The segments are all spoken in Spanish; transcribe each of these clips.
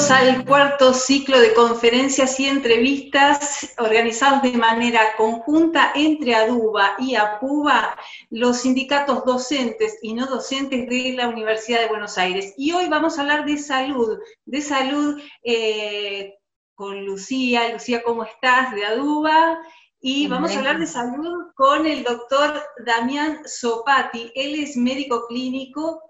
Bienvenidos al cuarto ciclo de conferencias y entrevistas organizados de manera conjunta entre ADUBA y APUBA, los sindicatos docentes y no docentes de la Universidad de Buenos Aires. Y hoy vamos a hablar de salud, de salud eh, con Lucía. Lucía, ¿cómo estás? De ADUBA. Y vamos a hablar de salud con el doctor Damián Sopati. Él es médico clínico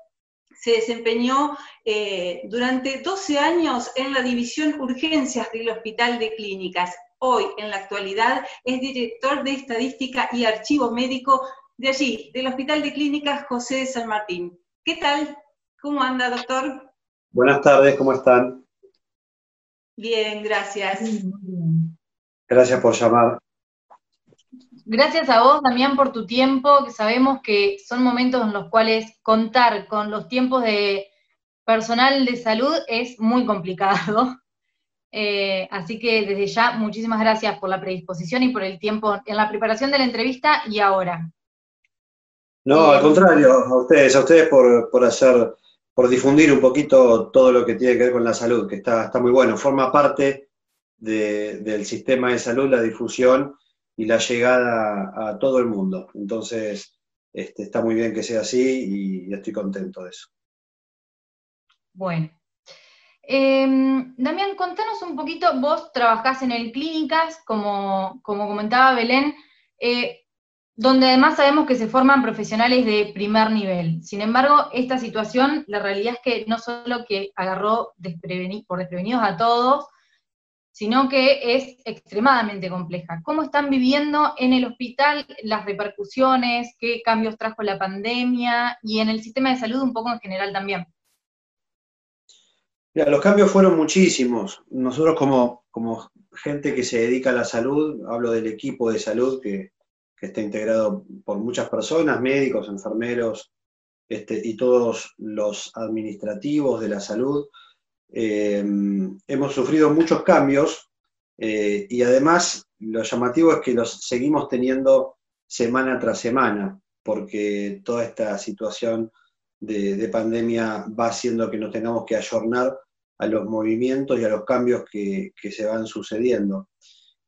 se desempeñó eh, durante 12 años en la división urgencias del Hospital de Clínicas. Hoy, en la actualidad, es director de Estadística y Archivo Médico de allí, del Hospital de Clínicas José de San Martín. ¿Qué tal? ¿Cómo anda, doctor? Buenas tardes, ¿cómo están? Bien, gracias. Gracias por llamar. Gracias a vos, Damián, por tu tiempo, que sabemos que son momentos en los cuales contar con los tiempos de personal de salud es muy complicado. Eh, así que desde ya, muchísimas gracias por la predisposición y por el tiempo en la preparación de la entrevista y ahora. No, al contrario, a ustedes, a ustedes por, hacer, por difundir un poquito todo lo que tiene que ver con la salud, que está, está muy bueno, forma parte del sistema de salud, la difusión y la llegada a todo el mundo. Entonces, este, está muy bien que sea así y, estoy contento de eso. Bueno. Em, Damián, contanos un poquito, vos trabajás en el Clínicas, como, como comentaba Belén, eh, donde además sabemos que se forman profesionales de primer nivel. Sin embargo, esta situación, la realidad es que no solo que agarró por desprevenidos a todos, sino que es extremadamente compleja. ¿Cómo están viviendo en el hospital las repercusiones? ¿Qué cambios trajo la pandemia? Y en el sistema de salud un poco en general también. los cambios fueron muchísimos. Nosotros como, como gente que se dedica a la salud, hablo del equipo de salud que, está integrado por muchas personas, médicos, enfermeros este, y todos los administrativos de la salud, eh, hemos sufrido muchos cambios eh, y además lo llamativo es que los seguimos teniendo semana tras semana, porque toda esta situación de, pandemia va haciendo que nos tengamos que ayornar a los movimientos y a los cambios que, se van sucediendo.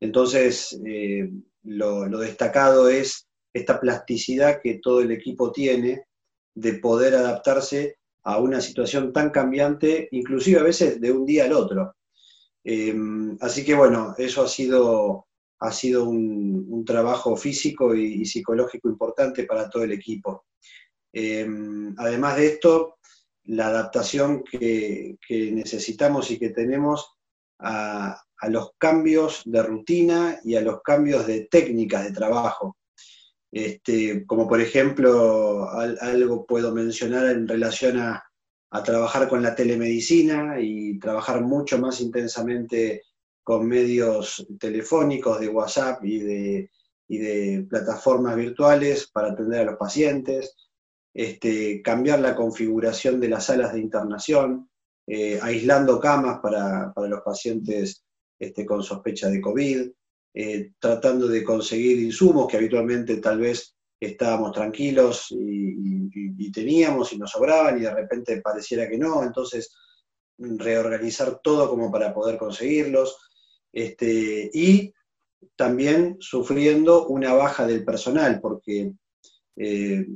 Entonces, eh, lo, lo destacado es esta plasticidad que todo el equipo tiene de poder adaptarse a una situación tan cambiante, inclusive a veces de un día al otro. Eh, así que bueno, eso ha sido, ha sido un, trabajo físico y, psicológico importante para todo el equipo. Eh, además de esto, la adaptación que, necesitamos y que tenemos a, los cambios de rutina y a los cambios de técnicas de trabajo. Este, como por ejemplo, algo puedo mencionar en relación a, trabajar con la telemedicina y trabajar mucho más intensamente con medios telefónicos, de WhatsApp y de, de plataformas virtuales para atender a los pacientes, este, cambiar la configuración de las salas de internación, eh, aislando camas para, los pacientes este, con sospecha de COVID, eh, tratando de conseguir insumos que habitualmente tal vez estábamos tranquilos y, teníamos y nos sobraban y de repente pareciera que no, entonces reorganizar todo como para poder conseguirlos. Este, y también sufriendo una baja del personal, porque eh,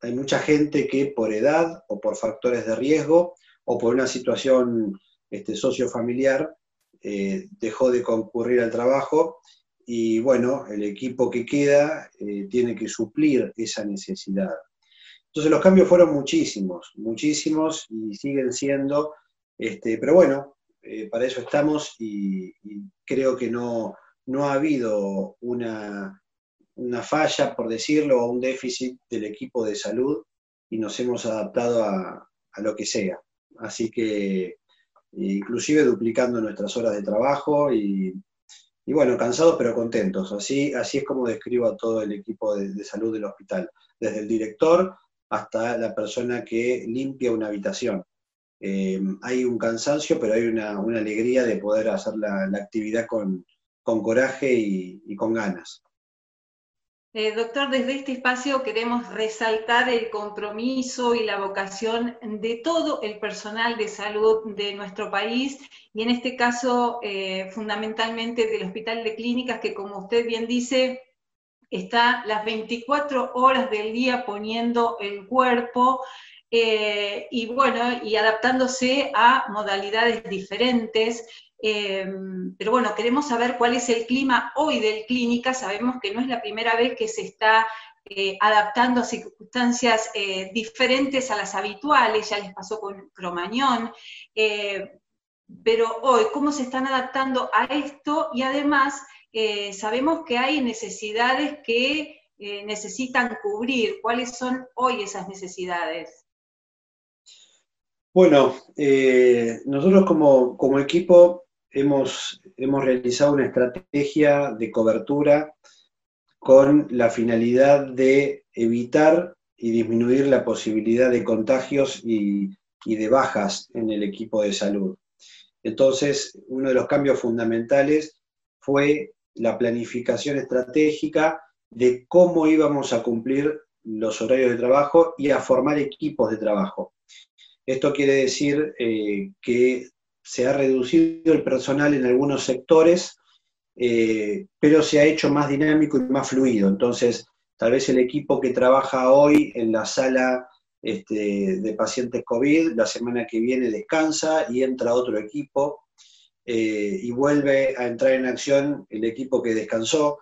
hay mucha gente que por edad o por factores de riesgo o por una situación este, sociofamiliar eh, dejó de concurrir al trabajo y bueno, el equipo que queda eh, tiene que suplir esa necesidad. Entonces los cambios fueron muchísimos, muchísimos y siguen siendo, este, pero bueno, eh, para eso estamos y, creo que no, no ha habido una, una, falla, por decirlo, o un déficit del equipo de salud y nos hemos adaptado a, a lo que sea. Así que inclusive duplicando nuestras horas de trabajo y, bueno, cansados pero contentos. Así, así es como describo a todo el equipo de, salud del hospital, desde el director hasta la persona que limpia una habitación. Eh, hay un cansancio, pero hay una, alegría de poder hacer la, actividad con, coraje y, con ganas. Eh, doctor, desde este espacio queremos resaltar el compromiso y la vocación de todo el personal de salud de nuestro país y en este caso eh, fundamentalmente del Hospital de Clínicas que como usted bien dice está las 24 horas del día poniendo el cuerpo eh, y bueno, y adaptándose a modalidades diferentes. Em, pero bueno, queremos saber cuál es el clima hoy del clínica. Sabemos que no es la primera vez que se está eh, adaptando a circunstancias eh, diferentes a las habituales, ya les pasó con Cromañón. Eh, pero hoy, ¿cómo se están adaptando a esto? Y además, sabemos que hay necesidades que necesitan cubrir. ¿Cuáles son hoy esas necesidades? Bueno, nosotros como, como, equipo hemos, hemos realizado una estrategia de cobertura con la finalidad de evitar y disminuir la posibilidad de contagios y, de bajas en el equipo de salud. Entonces, uno de los cambios fundamentales fue la planificación estratégica de cómo íbamos a cumplir los horarios de trabajo y a formar equipos de trabajo. Esto quiere decir eh, que se ha reducido el personal en algunos sectores, eh, pero se ha hecho más dinámico y más fluido. Entonces, tal vez el equipo que trabaja hoy en la sala este, de pacientes COVID, la semana que viene descansa y entra otro equipo eh, y vuelve a entrar en acción el equipo que descansó.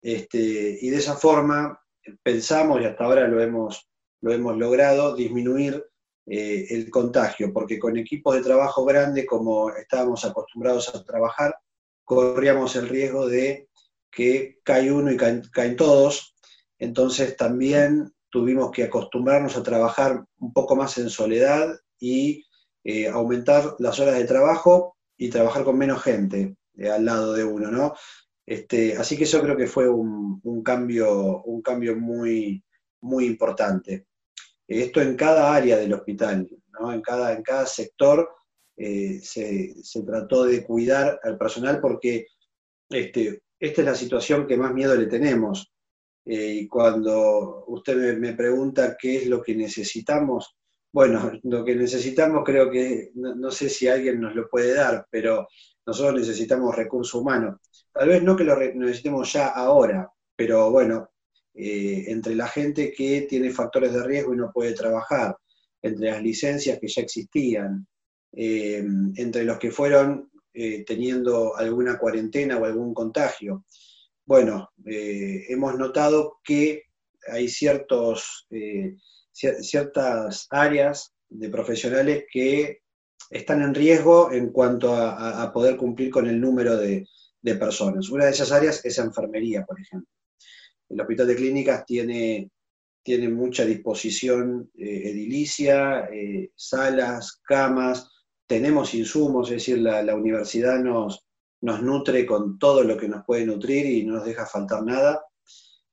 Este, y de esa forma pensamos, y hasta ahora lo hemos, lo hemos logrado, disminuir eh, el contagio, porque con equipos de trabajo grandes, como estábamos acostumbrados a trabajar, corríamos el riesgo de que cae uno y caen, todos, entonces también tuvimos que acostumbrarnos a trabajar un poco más en soledad y eh, aumentar las horas de trabajo y trabajar con menos gente eh, al lado de uno, ¿no? Este, así que eso creo que fue un, un, cambio, un cambio muy, muy importante. Esto en cada área del hospital, en, cada, en cada sector eh, se, trató de cuidar al personal porque este, esta es la situación que más miedo le tenemos. Eh, y cuando usted me, pregunta qué es lo que necesitamos, bueno, lo que necesitamos creo que, no, sé si alguien nos lo puede dar, pero nosotros necesitamos recursos humanos. Tal vez no que lo necesitemos ya ahora, pero bueno, eh, entre la gente que tiene factores de riesgo y no puede trabajar, entre las licencias que ya existían, eh, entre los que fueron eh, teniendo alguna cuarentena o algún contagio. Bueno, hemos notado que hay ciertos, ciertas áreas de profesionales que están en riesgo en cuanto a, poder cumplir con el número de personas. Una de esas áreas es enfermería, por ejemplo. El Hospital de Clínicas tiene, tiene mucha disposición eh, edilicia, eh, salas, camas, tenemos insumos, es decir, la, universidad nos, nos nutre con todo lo que nos puede nutrir y no nos deja faltar nada,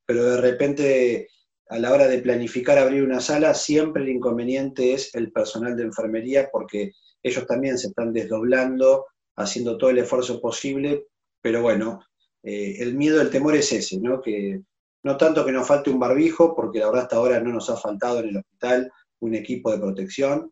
pero de repente a la hora de planificar abrir una sala, siempre el inconveniente es el personal de enfermería porque ellos también se están desdoblando, haciendo todo el esfuerzo posible, pero bueno, eh, el miedo, el temor es ese, ¿no? Que no tanto que nos falte un barbijo, porque la verdad hasta ahora no nos ha faltado en el hospital un equipo de protección,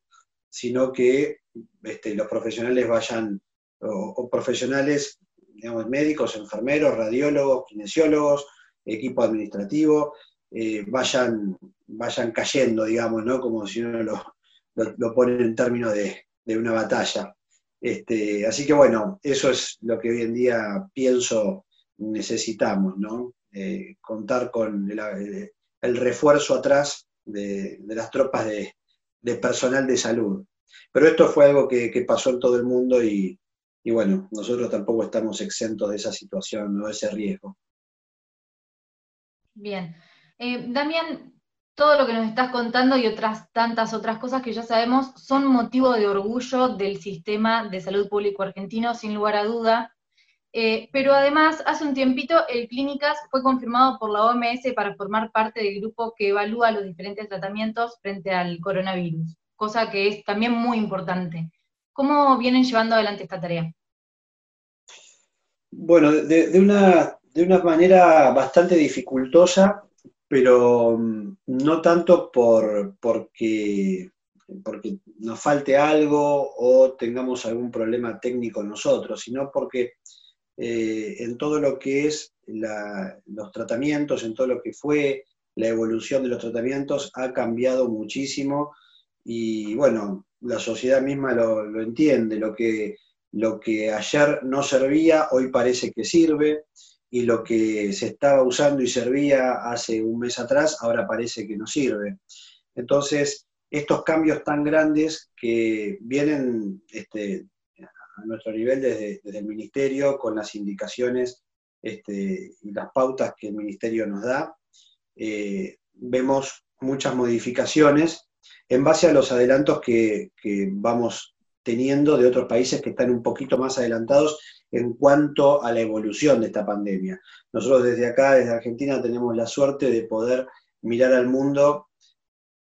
sino que este, los profesionales vayan, o, profesionales, digamos, médicos, enfermeros, radiólogos, kinesiólogos, equipo administrativo, eh, vayan, vayan cayendo, digamos, ¿no? Como si uno lo, pone en términos de, una batalla. Este, así que bueno, eso es lo que hoy en día pienso necesitamos, ¿no? Eh, contar con el, refuerzo atrás de, las tropas de, personal de salud. Pero esto fue algo que, pasó en todo el mundo y, bueno, nosotros tampoco estamos exentos de esa situación o de ese riesgo. Bien. Eh, Damián, todo lo que nos estás contando y otras tantas otras cosas que ya sabemos son motivo de orgullo del sistema de salud público argentino, sin lugar a duda. Eh, pero además, hace un tiempito, el Clínicas fue confirmado por la OMS para formar parte del grupo que evalúa los diferentes tratamientos frente al coronavirus, cosa que es también muy importante. ¿Cómo vienen llevando adelante esta tarea? Bueno, de, una, de una manera bastante dificultosa, pero mm, no tanto por, porque, porque nos falte algo o tengamos algún problema técnico nosotros, sino porque eh, en todo lo que es los tratamientos, en todo lo que fue la evolución de los tratamientos, ha cambiado muchísimo y bueno, la sociedad misma lo, entiende, lo que, lo que ayer no servía, hoy parece que sirve, y lo que se estaba usando y servía hace un mes atrás, ahora parece que no sirve. Entonces, estos cambios tan grandes que vienen este, a nuestro nivel desde, el Ministerio, con las indicaciones este, y las pautas que el Ministerio nos da, eh, vemos muchas modificaciones en base a los adelantos que, vamos teniendo de otros países que están un poquito más adelantados en cuanto a la evolución de esta pandemia. Nosotros desde acá, desde Argentina, tenemos la suerte de poder mirar al mundo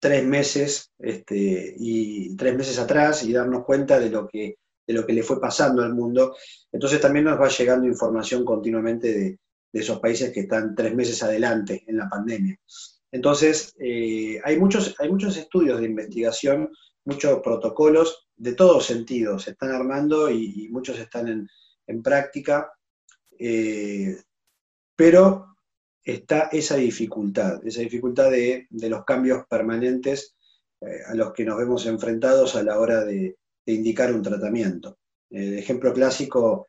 tres meses este, y tres meses atrás y darnos cuenta de lo que de lo que le fue pasando al mundo. Entonces también nos va llegando información continuamente de, esos países que están tres meses adelante en la pandemia. Entonces, eh, hay, muchos, hay muchos estudios de investigación, muchos protocolos de todos sentidos se están armando y, muchos están en, práctica, eh, pero está esa dificultad, esa dificultad de, los cambios permanentes eh, a los que nos vemos enfrentados a la hora de, indicar un tratamiento. El ejemplo clásico,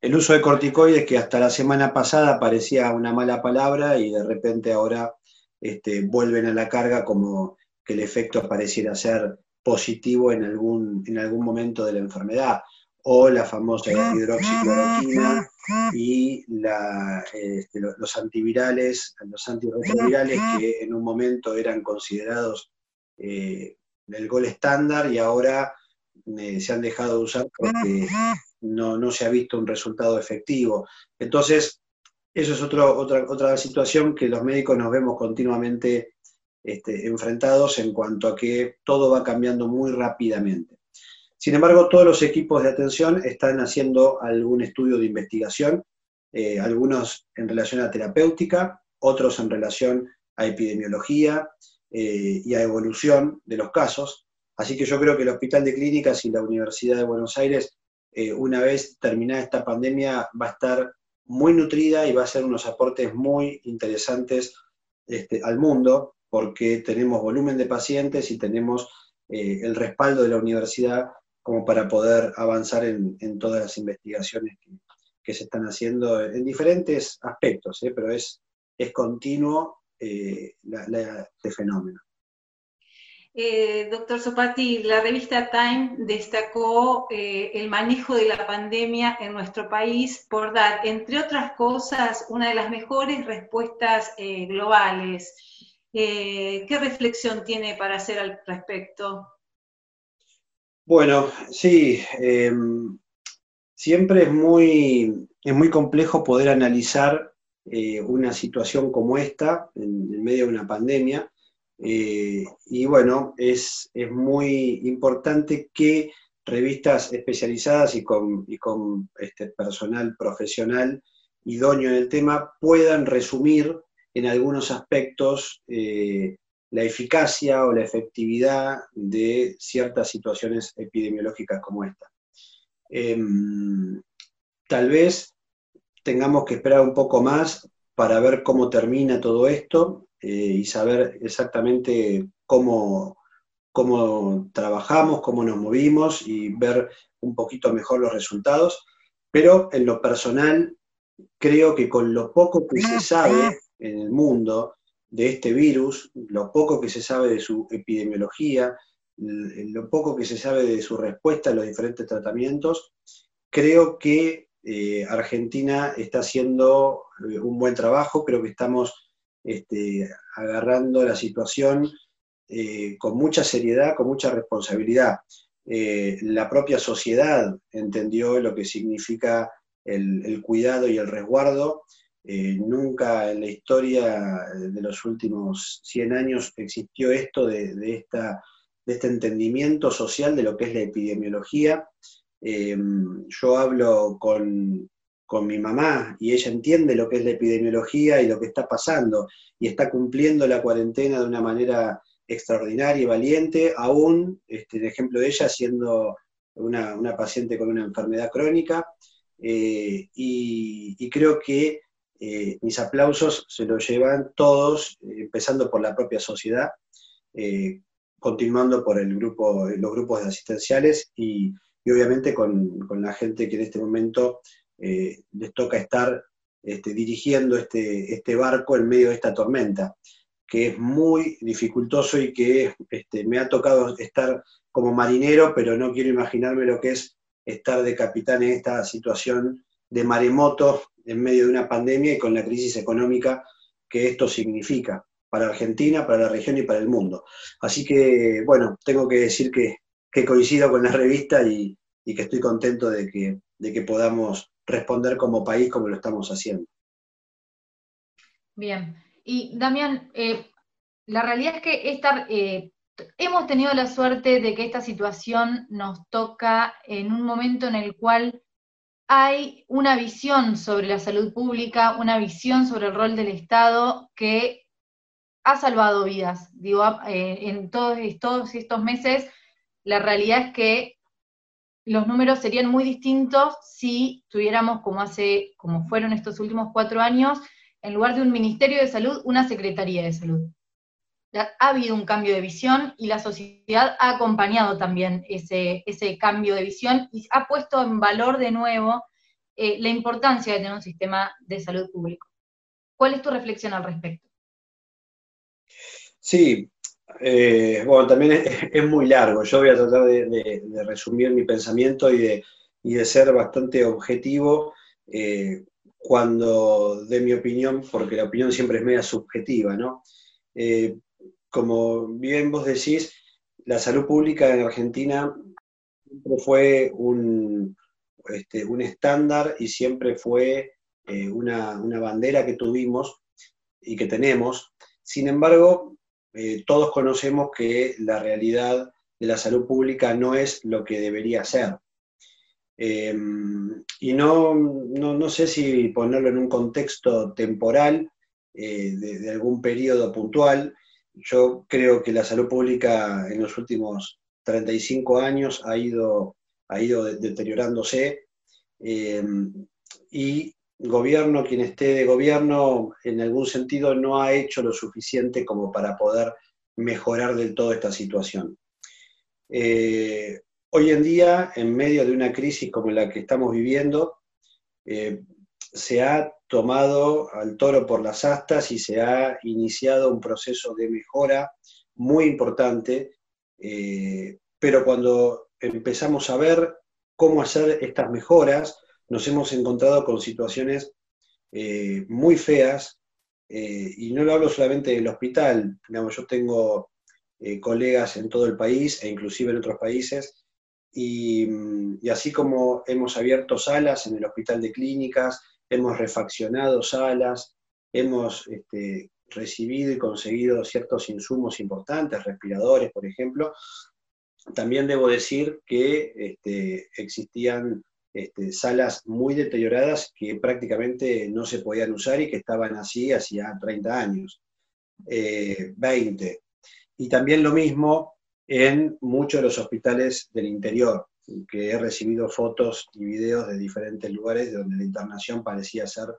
el uso de corticoides que hasta la semana pasada parecía una mala palabra y de repente ahora este, vuelven a la carga como que el efecto pareciera ser positivo en algún, en algún momento de la enfermedad, o la famosa hidroxicloroquina y este, los antivirales, los antirretrovirales que en un momento eran considerados eh, el gol estándar y ahora se han dejado de usar porque no, se ha visto un resultado efectivo. Entonces, eso es otra, otra situación que los médicos nos vemos continuamente este, enfrentados en cuanto a que todo va cambiando muy rápidamente. Sin embargo, todos los equipos de atención están haciendo algún estudio de investigación, eh, algunos en relación a terapéutica, otros en relación a epidemiología eh, y a evolución de los casos. Así que yo creo que el Hospital de Clínicas y la Universidad de Buenos Aires, eh, una vez terminada esta pandemia, va a estar muy nutrida y va a hacer unos aportes muy interesantes este, al mundo, porque tenemos volumen de pacientes y tenemos eh, el respaldo de la universidad como para poder avanzar en, todas las investigaciones que, se están haciendo en diferentes aspectos, ¿eh? pero es, es continuo este fenómeno. Eh, doctor Sopati, la revista Time destacó eh, el manejo de la pandemia en nuestro país por dar, entre otras cosas, una de las mejores respuestas eh, globales. ¿Qué reflexión tiene para hacer al respecto? Bueno, sí, em, siempre es muy, es muy complejo poder analizar una situación como esta en medio de una pandemia eh, y bueno, es, muy importante que revistas especializadas y con, con este personal profesional idóneo en el tema puedan resumir en algunos aspectos eh, la eficacia o la efectividad de ciertas situaciones epidemiológicas como esta. Em, tal vez tengamos que esperar un poco más para ver cómo termina todo esto y saber exactamente cómo, cómo trabajamos, cómo nos movimos y ver un poquito mejor los resultados. Pero en lo personal, creo que con lo poco que se sabe en el mundo de este virus, lo poco que se sabe de su epidemiología, lo poco que se sabe de su respuesta a los diferentes tratamientos, creo que eh, Argentina está haciendo eh, un buen trabajo, creo que estamos este, agarrando la situación eh, con mucha seriedad, con mucha responsabilidad. Eh, la propia sociedad entendió lo que significa el, cuidado y el resguardo. Eh, nunca en la historia de los últimos 100 años existió esto de, esta, de este entendimiento social de lo que es la epidemiología. yo hablo con, con mi mamá y ella entiende lo que es la epidemiología y lo que está pasando y está cumpliendo la cuarentena de una manera extraordinaria y valiente, aún este, el ejemplo de ella siendo una, paciente con una enfermedad crónica. Eh, y, creo que eh, mis aplausos se los llevan todos, empezando por la propia sociedad, eh, continuando por el grupo, los grupos asistenciales y, obviamente con, con, la gente que en este momento les toca estar este, dirigiendo este, este barco en medio de esta tormenta que es muy dificultoso y que este, me ha tocado estar como marinero, pero no quiero imaginarme lo que es estar de capitán en esta situación de maremoto en medio de una pandemia y con la crisis económica que esto significa para Argentina, para la región y para el mundo. Así que, bueno, tengo que decir que, coincido con la revista y, que estoy contento de que podamos responder como país como lo estamos haciendo. Bien, y Damián, eh, la realidad es que eh, hemos tenido la suerte de que esta situación nos toca en un momento en el cual hay una visión sobre la salud pública, una visión sobre el rol del Estado que ha salvado vidas. Digo, eh, en todos, todos estos meses, la realidad es que los números serían muy distintos si tuviéramos, como hace, como fueron estos últimos cuatro años, en lugar de un Ministerio de Salud, una Secretaría de Salud. Ha habido un cambio de visión y la sociedad ha acompañado también ese, ese cambio de visión y ha puesto en valor de nuevo eh, la importancia de tener un sistema de salud público. ¿Cuál es tu reflexión al respecto? Sí, eh, bueno, también es, muy largo. Yo voy a tratar de, resumir mi pensamiento y de, y de, ser bastante objetivo. Eh, cuando dé mi opinión, porque la opinión siempre es media subjetiva, ¿no? Eh, como bien vos decís, la salud pública en Argentina siempre fue un, este, un estándar y siempre fue eh, una, bandera que tuvimos y que tenemos. Sin embargo, eh, todos conocemos que la realidad de la salud pública no es lo que debería ser. Em, y no, no, sé si ponerlo en un contexto temporal eh, de, algún periodo puntual. Yo creo que la salud pública en los últimos 35 años ha ido, ha ido deteriorándose em, y gobierno, quien esté de gobierno, en algún sentido no ha hecho lo suficiente como para poder mejorar del todo esta situación. Eh, Hoy en día, en medio de una crisis como la que estamos viviendo, eh, se ha tomado al toro por las astas y se ha iniciado un proceso de mejora muy importante, eh, pero cuando empezamos a ver cómo hacer estas mejoras, nos hemos encontrado con situaciones eh, muy feas, y no lo hablo solamente del hospital, digamos, yo tengo colegas en todo el país e inclusive en otros países y, así como hemos abierto salas en el Hospital de Clínicas, hemos refaccionado salas, hemos este, recibido y conseguido ciertos insumos importantes, respiradores, por ejemplo, también debo decir que este, existían este, salas muy deterioradas que prácticamente no se podían usar y que estaban así hacía 30 años, 20. Eh, y también lo mismo en muchos de los hospitales del interior, que he recibido fotos y videos de diferentes lugares donde la internación parecía ser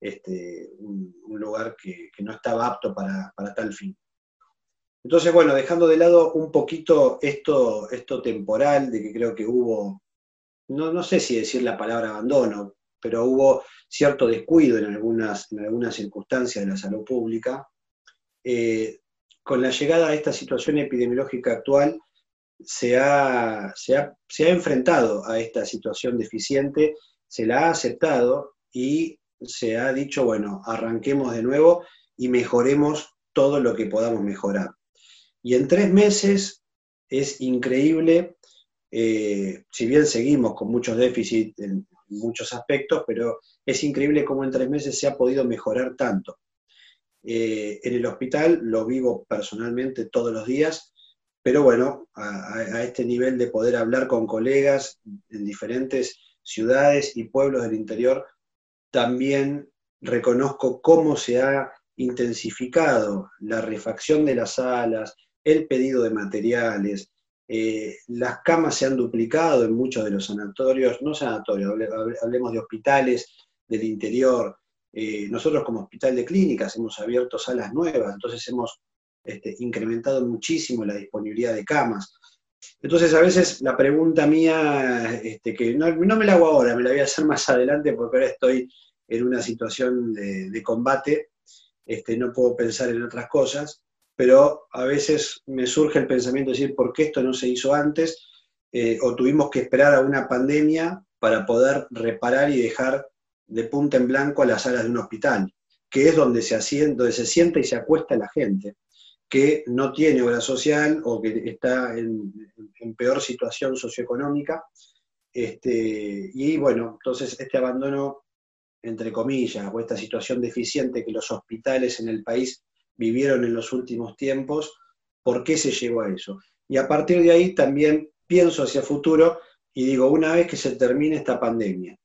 este, un, lugar que, no estaba apto para, tal fin. Entonces, bueno, dejando de lado un poquito esto, esto temporal, de que creo que hubo, no, no sé si decir la palabra abandono, pero hubo cierto descuido en algunas, en algunas circunstancias de la salud pública, eh, con la llegada a esta situación epidemiológica actual, se ha, enfrentado a esta situación deficiente, se la ha aceptado y se ha dicho, bueno, arranquemos de nuevo y mejoremos todo lo que podamos mejorar. Y en tres meses es increíble, eh, si bien seguimos con muchos déficits en muchos aspectos, pero es increíble cómo en tres meses se ha podido mejorar tanto. Eh, en el hospital lo vivo personalmente todos los días, pero bueno, a, este nivel de poder hablar con colegas en diferentes ciudades y pueblos del interior, también reconozco cómo se ha intensificado la refacción de las salas, el pedido de materiales, eh, las camas se han duplicado en muchos de los sanatorios, no sanatorios, hablemos de hospitales del interior. Eh, nosotros como hospital de clínicas hemos abierto salas nuevas, entonces hemos este, incrementado muchísimo la disponibilidad de camas. Entonces a veces la pregunta mía, este, que no, me la hago ahora, me la voy a hacer más adelante porque ahora estoy en una situación de, combate, este, no puedo pensar en otras cosas, pero a veces me surge el pensamiento de decir, ¿por qué esto no se hizo antes? Eh, o tuvimos que esperar a una pandemia para poder reparar y dejar de punta en blanco a las salas de un hospital, que es donde se, donde se sienta y se acuesta la gente que no tiene obra social o que está en, peor situación socioeconómica. Este, y bueno, entonces este abandono, entre comillas, o esta situación deficiente que los hospitales en el país vivieron en los últimos tiempos, ¿por qué se llegó a eso? Y a partir de ahí también pienso hacia futuro y digo, una vez que se termine esta pandemia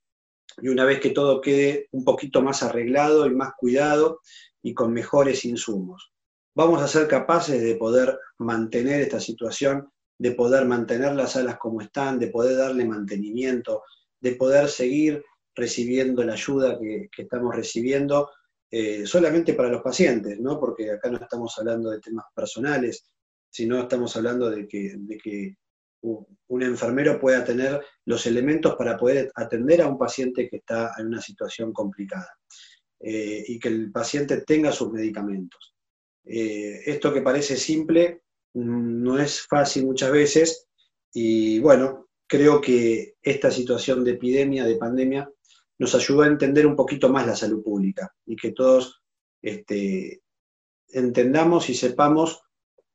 y una vez que todo quede un poquito más arreglado y más cuidado y con mejores insumos, vamos a ser capaces de poder mantener esta situación, de poder mantener las salas como están, de poder darle mantenimiento, de poder seguir recibiendo la ayuda que, estamos recibiendo, eh, solamente para los pacientes, ¿no? porque acá no estamos hablando de temas personales, sino estamos hablando de que, de que un enfermero pueda tener los elementos para poder atender a un paciente que está en una situación complicada eh, y que el paciente tenga sus medicamentos. Eh, esto que parece simple mm, no es fácil muchas veces y bueno, creo que esta situación de epidemia, de pandemia, nos ayudó a entender un poquito más la salud pública y que todos este, entendamos y sepamos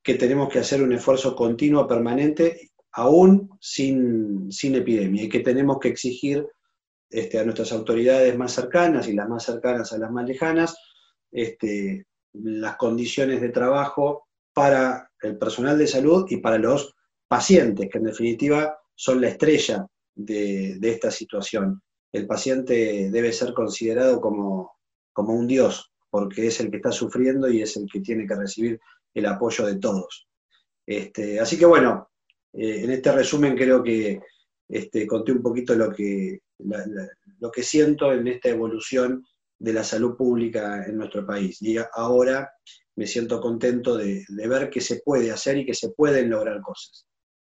que tenemos que hacer un esfuerzo continuo, permanente, aún sin, sin epidemia, y que tenemos que exigir este, a nuestras autoridades más cercanas y las más cercanas a las más lejanas, este, las condiciones de trabajo para el personal de salud y para los pacientes, que en definitiva son la estrella de, esta situación. El paciente debe ser considerado como, como un dios, porque es el que está sufriendo y es el que tiene que recibir el apoyo de todos. Este, así que bueno, eh, en este resumen creo que este, conté un poquito lo que, lo que siento en esta evolución de la salud pública en nuestro país. Y ahora me siento contento de, ver que se puede hacer y que se pueden lograr cosas.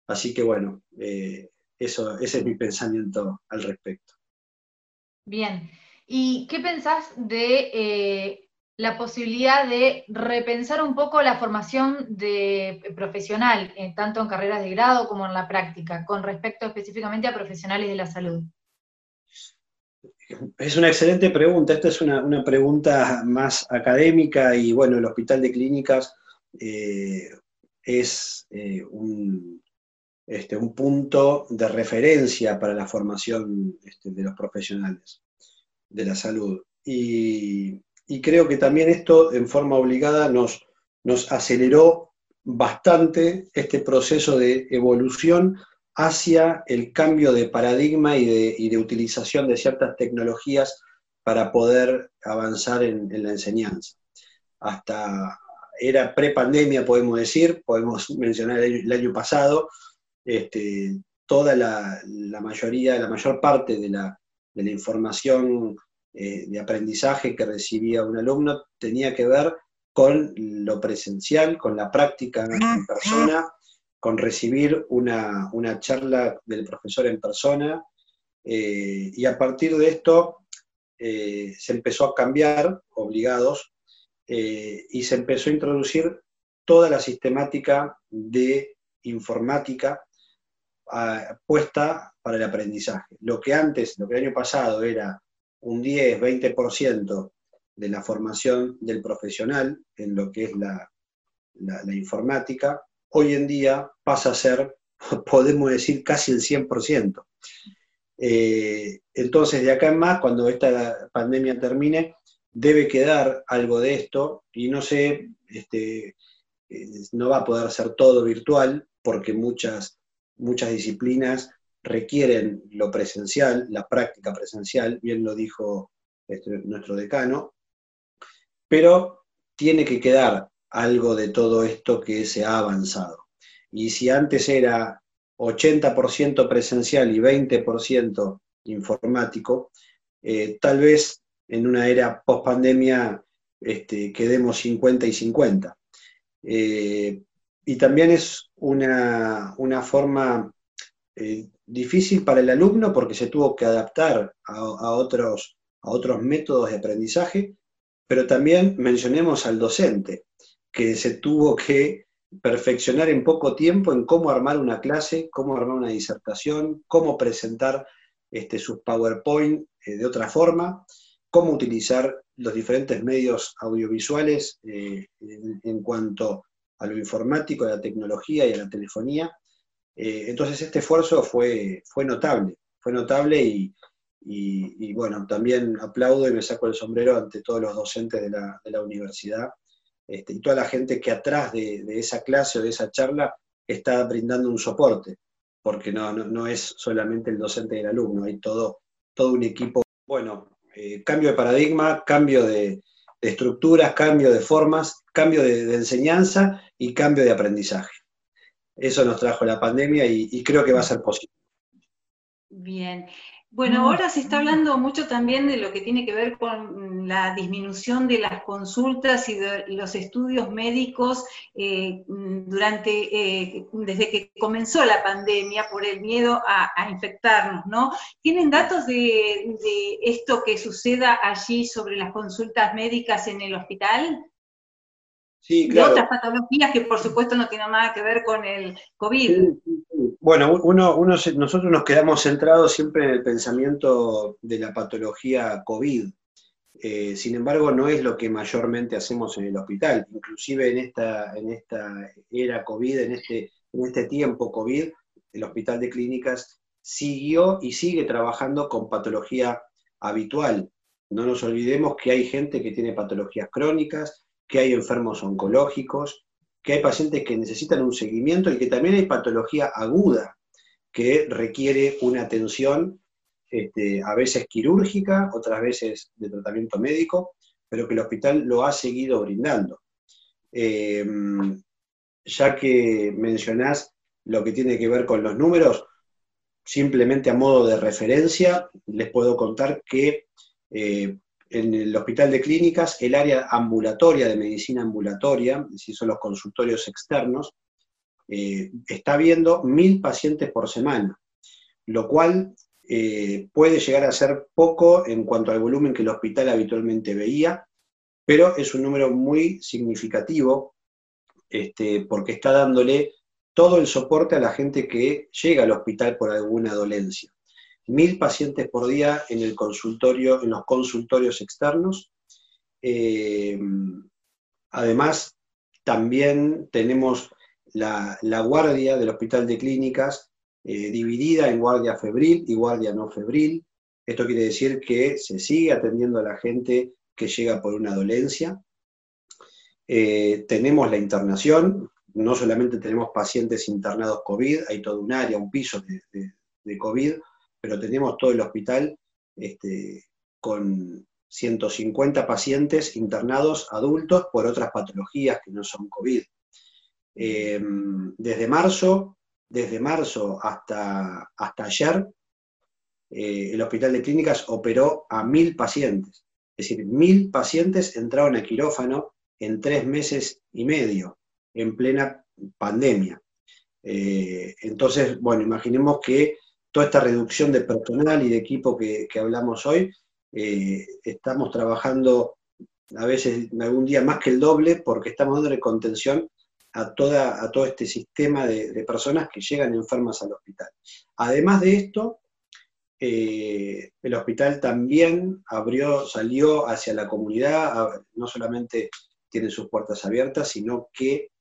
Así que bueno, eh, eso, ese es mi pensamiento al respecto. Bien, ¿y qué pensás de eh, la posibilidad de repensar un poco la formación de, profesional, eh, tanto en carreras de grado como en la práctica, con respecto específicamente a profesionales de la salud? Es una excelente pregunta. Esta es una, pregunta más académica y bueno, el Hospital de Clínicas eh, es eh, un, este, un, punto de referencia para la formación este, de los profesionales de la salud. Y, creo que también esto en forma obligada nos, nos aceleró bastante este proceso de evolución hacia el cambio de paradigma y de, utilización de ciertas tecnologías para poder avanzar en, la enseñanza. Hasta era pre-pandemia, podemos decir, podemos mencionar el, año pasado, este, toda la, mayoría, la mayor parte de la, información eh, de aprendizaje que recibía un alumno tenía que ver con lo presencial, con la práctica en persona, con recibir una, charla del profesor en persona, eh, y a partir de esto eh, se empezó a cambiar, obligados, y se empezó a introducir toda la sistemática de informática puesta para el aprendizaje. Lo que antes, lo que el año pasado era un 10, 20% de la formación del profesional en lo que es la informática, hoy en día pasa a ser, podemos decir, casi el 100%. Eh, entonces, de acá en más, cuando esta pandemia termine, debe quedar algo de esto y no sé, este, eh, no va a poder ser todo virtual porque muchas, muchas disciplinas requieren lo presencial, la práctica presencial, bien lo dijo este, nuestro decano, pero tiene que quedar algo de todo esto que se ha avanzado. Y si antes era 80% presencial y 20% informático, eh, tal vez en una era post pandemia este, quedemos 50 y 50. Eh, y también es una, forma eh, difícil para el alumno porque se tuvo que adaptar a, otros, a otros métodos de aprendizaje, pero también mencionemos al docente, que se tuvo que perfeccionar en poco tiempo en cómo armar una clase, cómo armar una disertación, cómo presentar este, sus PowerPoint eh, de otra forma, cómo utilizar los diferentes medios audiovisuales eh, en, cuanto a lo informático, a la tecnología y a la telefonía. Eh, entonces este esfuerzo fue, fue notable, fue notable y, bueno, también aplaudo y me saco el sombrero ante todos los docentes de la, universidad este, y toda la gente que atrás de, esa clase o de esa charla está brindando un soporte, porque no, no, es solamente el docente y el alumno, hay todo, todo un equipo. Bueno, eh, cambio de paradigma, cambio de, estructuras, cambio de formas, cambio de, enseñanza y cambio de aprendizaje. Eso nos trajo la pandemia y creo que va a ser posible. Bien. Bueno, ahora se está hablando mucho también de lo que tiene que ver con la disminución de las consultas y de los estudios médicos eh, durante, eh, desde que comenzó la pandemia por el miedo a, infectarnos, ¿no? ¿Tienen datos de, esto que suceda allí sobre las consultas médicas en el hospital? Sí, claro. Y otras patologías que por supuesto no tienen nada que ver con el COVID. Bueno, uno, uno, nosotros nos quedamos centrados siempre en el pensamiento de la patología COVID. Eh, sin embargo, no es lo que mayormente hacemos en el hospital. Inclusive en esta, en esta era COVID, en este, en este tiempo COVID, el Hospital de Clínicas siguió y sigue trabajando con patología habitual. No nos olvidemos que hay gente que tiene patologías crónicas, que hay enfermos oncológicos, que hay pacientes que necesitan un seguimiento y que también hay patología aguda que requiere una atención este, a veces quirúrgica, otras veces de tratamiento médico, pero que el hospital lo ha seguido brindando. Em, ya que mencionás lo que tiene que ver con los números, simplemente a modo de referencia, les puedo contar que eh, en el hospital de clínicas, el área ambulatoria de medicina ambulatoria, si son los consultorios externos, eh, está viendo mil pacientes por semana, lo cual eh, puede llegar a ser poco en cuanto al volumen que el hospital habitualmente veía, pero es un número muy significativo este, porque está dándole todo el soporte a la gente que llega al hospital por alguna dolencia mil pacientes por día en el consultorio, en los consultorios externos. Eh, además, también tenemos la, guardia del Hospital de Clínicas eh, dividida en guardia febril y guardia no febril. Esto quiere decir que se sigue atendiendo a la gente que llega por una dolencia. Eh, tenemos la internación, no solamente tenemos pacientes internados COVID, hay todo un área, un piso de, de COVID, pero tenemos todo el hospital este, con 150 pacientes internados adultos por otras patologías que no son COVID. Em, desde marzo, desde marzo hasta, hasta ayer, eh, el Hospital de Clínicas operó a mil pacientes. Es decir, mil pacientes entraron a quirófano en tres meses y medio, en plena pandemia. Eh, entonces, bueno, imaginemos que toda esta reducción de personal y de equipo que, hablamos hoy, eh, estamos trabajando a veces algún día más que el doble porque estamos dando contención a, toda, a todo este sistema de, personas que llegan enfermas al hospital. Además de esto, eh, el hospital también abrió, salió hacia la comunidad, no solamente tiene sus puertas abiertas, sino que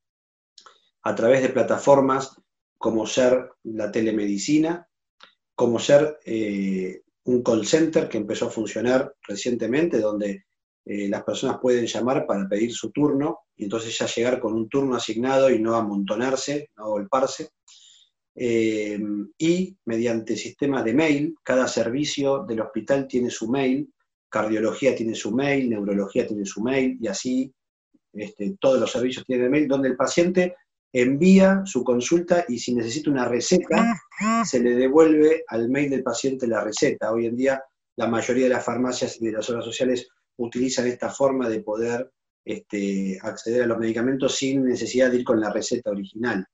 a través de plataformas como ser la telemedicina, como ser eh, un call center que empezó a funcionar recientemente, donde eh, las personas pueden llamar para pedir su turno y entonces ya llegar con un turno asignado y no amontonarse, no golparse. Eh, y mediante sistemas de mail, cada servicio del hospital tiene su mail, cardiología tiene su mail, neurología tiene su mail, y así este, todos los servicios tienen mail, donde el paciente envía su consulta y si necesita una receta, se le devuelve al mail del paciente la receta. Hoy en día la mayoría de las farmacias y de las obras sociales utilizan esta forma de poder este, acceder a los medicamentos sin necesidad de ir con la receta original.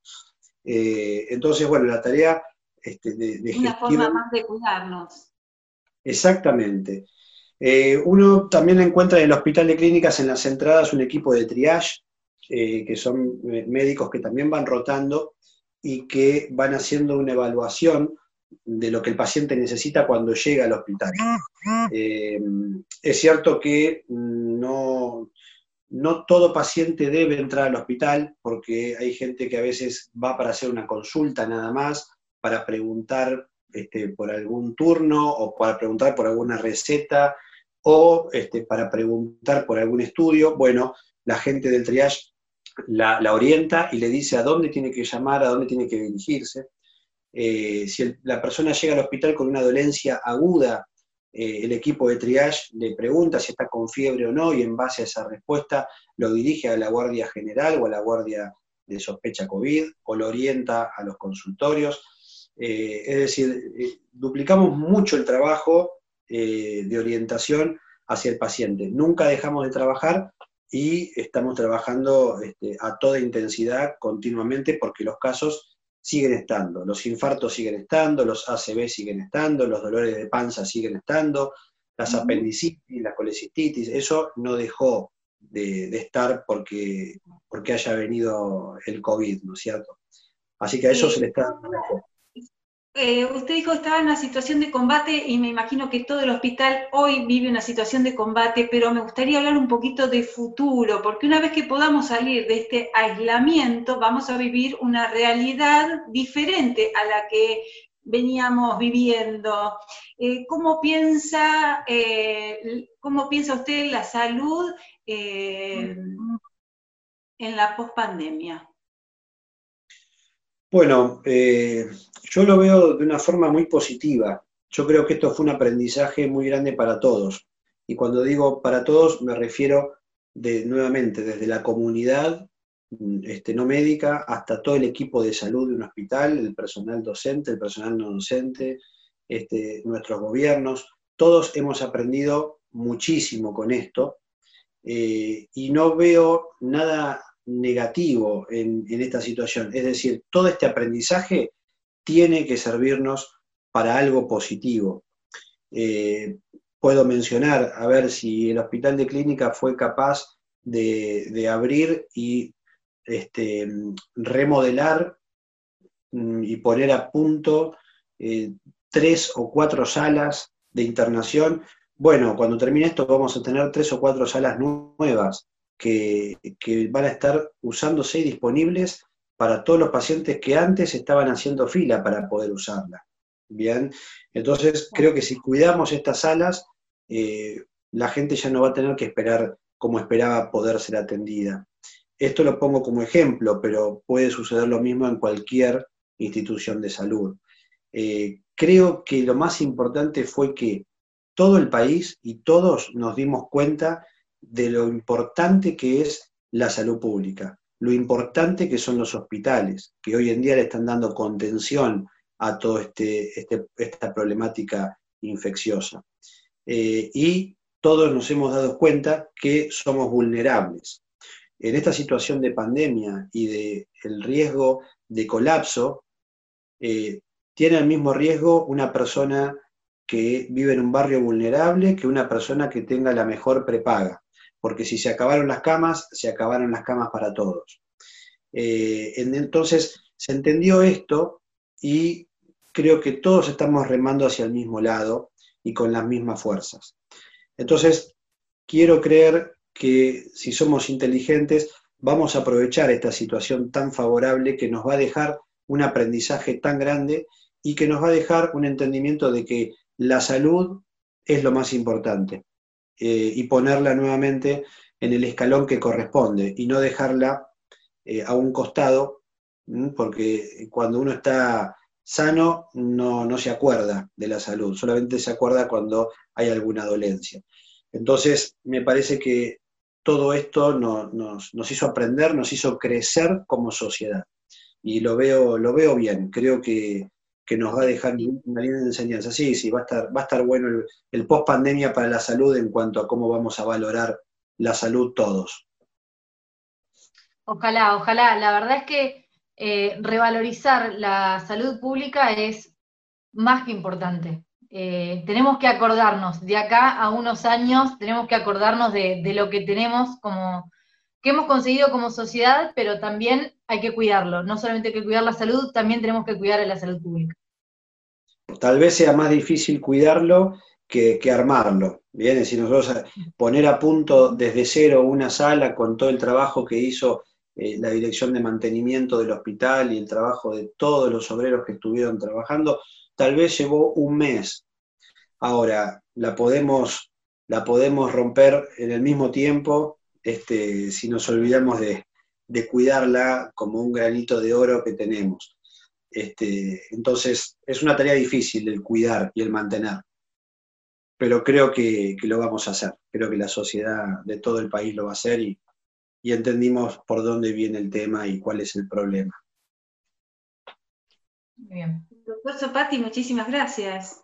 Eh, entonces, bueno, la tarea este, de, Una forma más de cuidarnos. Exactamente. Eh, uno también encuentra en el hospital de clínicas en las entradas un equipo de triage, eh, que son médicos que también van rotando y que van haciendo una evaluación de lo que el paciente necesita cuando llega al hospital. es cierto que no, no todo paciente debe entrar al hospital porque hay gente que a veces va para hacer una consulta nada más, para preguntar este, por algún turno o para preguntar por alguna receta o este, para preguntar por algún estudio. Bueno, la gente del triage la, orienta y le dice a dónde tiene que llamar, a dónde tiene que dirigirse. Eh, si la persona llega al hospital con una dolencia aguda eh, el equipo de triage le pregunta si está con fiebre o no y en base a esa respuesta lo dirige a la Guardia General o a la Guardia de Sospecha COVID o lo orienta a los consultorios. Eh, es decir, duplicamos mucho el trabajo de orientación hacia el paciente. Nunca dejamos de trabajar y estamos trabajando este, a toda intensidad continuamente porque los casos siguen estando, los infartos siguen estando, los ACV siguen estando, los dolores de panza siguen estando, las apendicitis, la colecistitis, eso no dejó de, estar porque, porque haya venido el COVID, ¿no es cierto? Así que a eso se le está dando eh, usted dijo que estaba en una situación de combate y me imagino que todo el hospital hoy vive una situación de combate, pero me gustaría hablar un poquito de futuro, porque una vez que podamos salir de este aislamiento, vamos a vivir una realidad diferente a la que veníamos viviendo. Eh, ¿cómo, piensa, eh, ¿Cómo piensa usted la salud en la pospandemia? Bueno, eh, yo lo veo de una forma muy positiva. Yo creo que esto fue un aprendizaje muy grande para todos. Y cuando digo para todos, me refiero de, nuevamente desde la comunidad este, no médica hasta todo el equipo de salud de un hospital, el personal docente, el personal no docente, este, nuestros gobiernos. Todos hemos aprendido muchísimo con esto eh, y no veo nada negativo en, esta situación. Es decir, todo este aprendizaje tiene que servirnos para algo positivo. Eh, puedo mencionar, a ver si el hospital de clínica fue capaz de, abrir y este, remodelar mm, y poner a punto eh, tres o cuatro salas de internación. Bueno, cuando termine esto vamos a tener tres o cuatro salas nuevas que, van a estar usándose y disponibles para todos los pacientes que antes estaban haciendo fila para poder usarla. Bien, entonces creo que si cuidamos estas salas, eh, la gente ya no va a tener que esperar como esperaba poder ser atendida. Esto lo pongo como ejemplo, pero puede suceder lo mismo en cualquier institución de salud. Eh, creo que lo más importante fue que todo el país y todos nos dimos cuenta de lo importante que es la salud pública, lo importante que son los hospitales, que hoy en día le están dando contención a toda este, este, esta problemática infecciosa. Eh, y todos nos hemos dado cuenta que somos vulnerables. En esta situación de pandemia y del el riesgo de colapso, eh, tiene el mismo riesgo una persona que vive en un barrio vulnerable que una persona que tenga la mejor prepaga porque si se acabaron las camas, se acabaron las camas para todos. Eh, entonces se entendió esto y creo que todos estamos remando hacia el mismo lado y con las mismas fuerzas. Entonces, quiero creer que si somos inteligentes, vamos a aprovechar esta situación tan favorable que nos va a dejar un aprendizaje tan grande y que nos va a dejar un entendimiento de que la salud es lo más importante. Eh, y ponerla nuevamente en el escalón que corresponde y no dejarla eh, a un costado, porque cuando uno está sano no, se acuerda de la salud, solamente se acuerda cuando hay alguna dolencia. Entonces, me parece que todo esto nos, hizo aprender, nos hizo crecer como sociedad. Y lo veo, lo veo bien, creo que, nos va a dejar una linda enseñanza. Sí, sí, va a estar, va a estar bueno el, el post pandemia para la salud en cuanto a cómo vamos a valorar la salud todos. Ojalá, ojalá. La verdad es que eh, revalorizar la salud pública es más que importante. Eh, tenemos que acordarnos, de acá a unos años, tenemos que acordarnos de, lo que tenemos como, que hemos conseguido como sociedad, pero también hay que cuidarlo. No solamente hay que cuidar la salud, también tenemos que cuidar la salud pública. Tal vez sea más difícil cuidarlo que, armarlo. Bien, si nosotros poner a punto desde cero una sala con todo el trabajo que hizo eh, la dirección de mantenimiento del hospital y el trabajo de todos los obreros que estuvieron trabajando, tal vez llevó un mes. Ahora, la podemos, la podemos romper en el mismo tiempo este, si nos olvidamos de, cuidarla como un granito de oro que tenemos. Este, entonces, es una tarea difícil el cuidar y el mantener, pero creo que, que, lo vamos a hacer. Creo que la sociedad de todo el país lo va a hacer y, y entendimos por dónde viene el tema y cuál es el problema. Muy bien. Doctor Zopati, muchísimas gracias.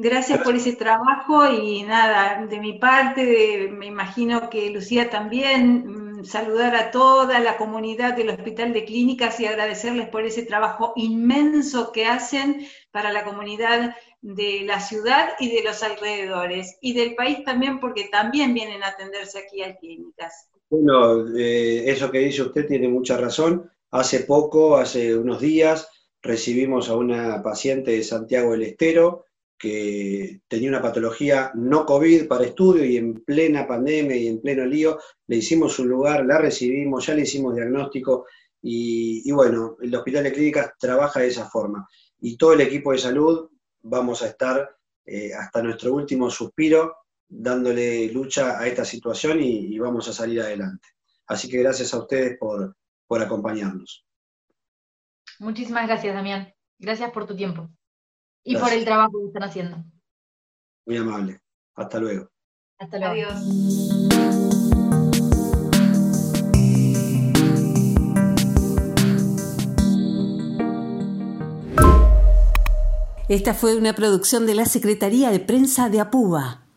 Gracias por ese trabajo y nada, de mi parte, me imagino que Lucía también, mm, saludar a toda la comunidad del Hospital de Clínicas y agradecerles por ese trabajo inmenso que hacen para la comunidad de la ciudad y de los alrededores, y del país también, porque también vienen a atenderse aquí a clínicas. Bueno, eh, eso que dice usted tiene mucha razón. Hace poco, hace unos días, recibimos a una paciente de Santiago del Estero que tenía una patología no COVID para estudio y en plena pandemia y en pleno lío, le hicimos un lugar, la recibimos, ya le hicimos diagnóstico y, y bueno, el Hospital de Clínicas trabaja de esa forma. Y todo el equipo de salud vamos a estar eh, hasta nuestro último suspiro dándole lucha a esta situación y, vamos a salir adelante. Así que gracias a ustedes por, por acompañarnos. Muchísimas gracias, Damián. Gracias por tu tiempo y por el trabajo que están haciendo. Muy amable. Hasta luego. Hasta luego. Adiós. Esta fue una producción de la Secretaría de Prensa de Apuba.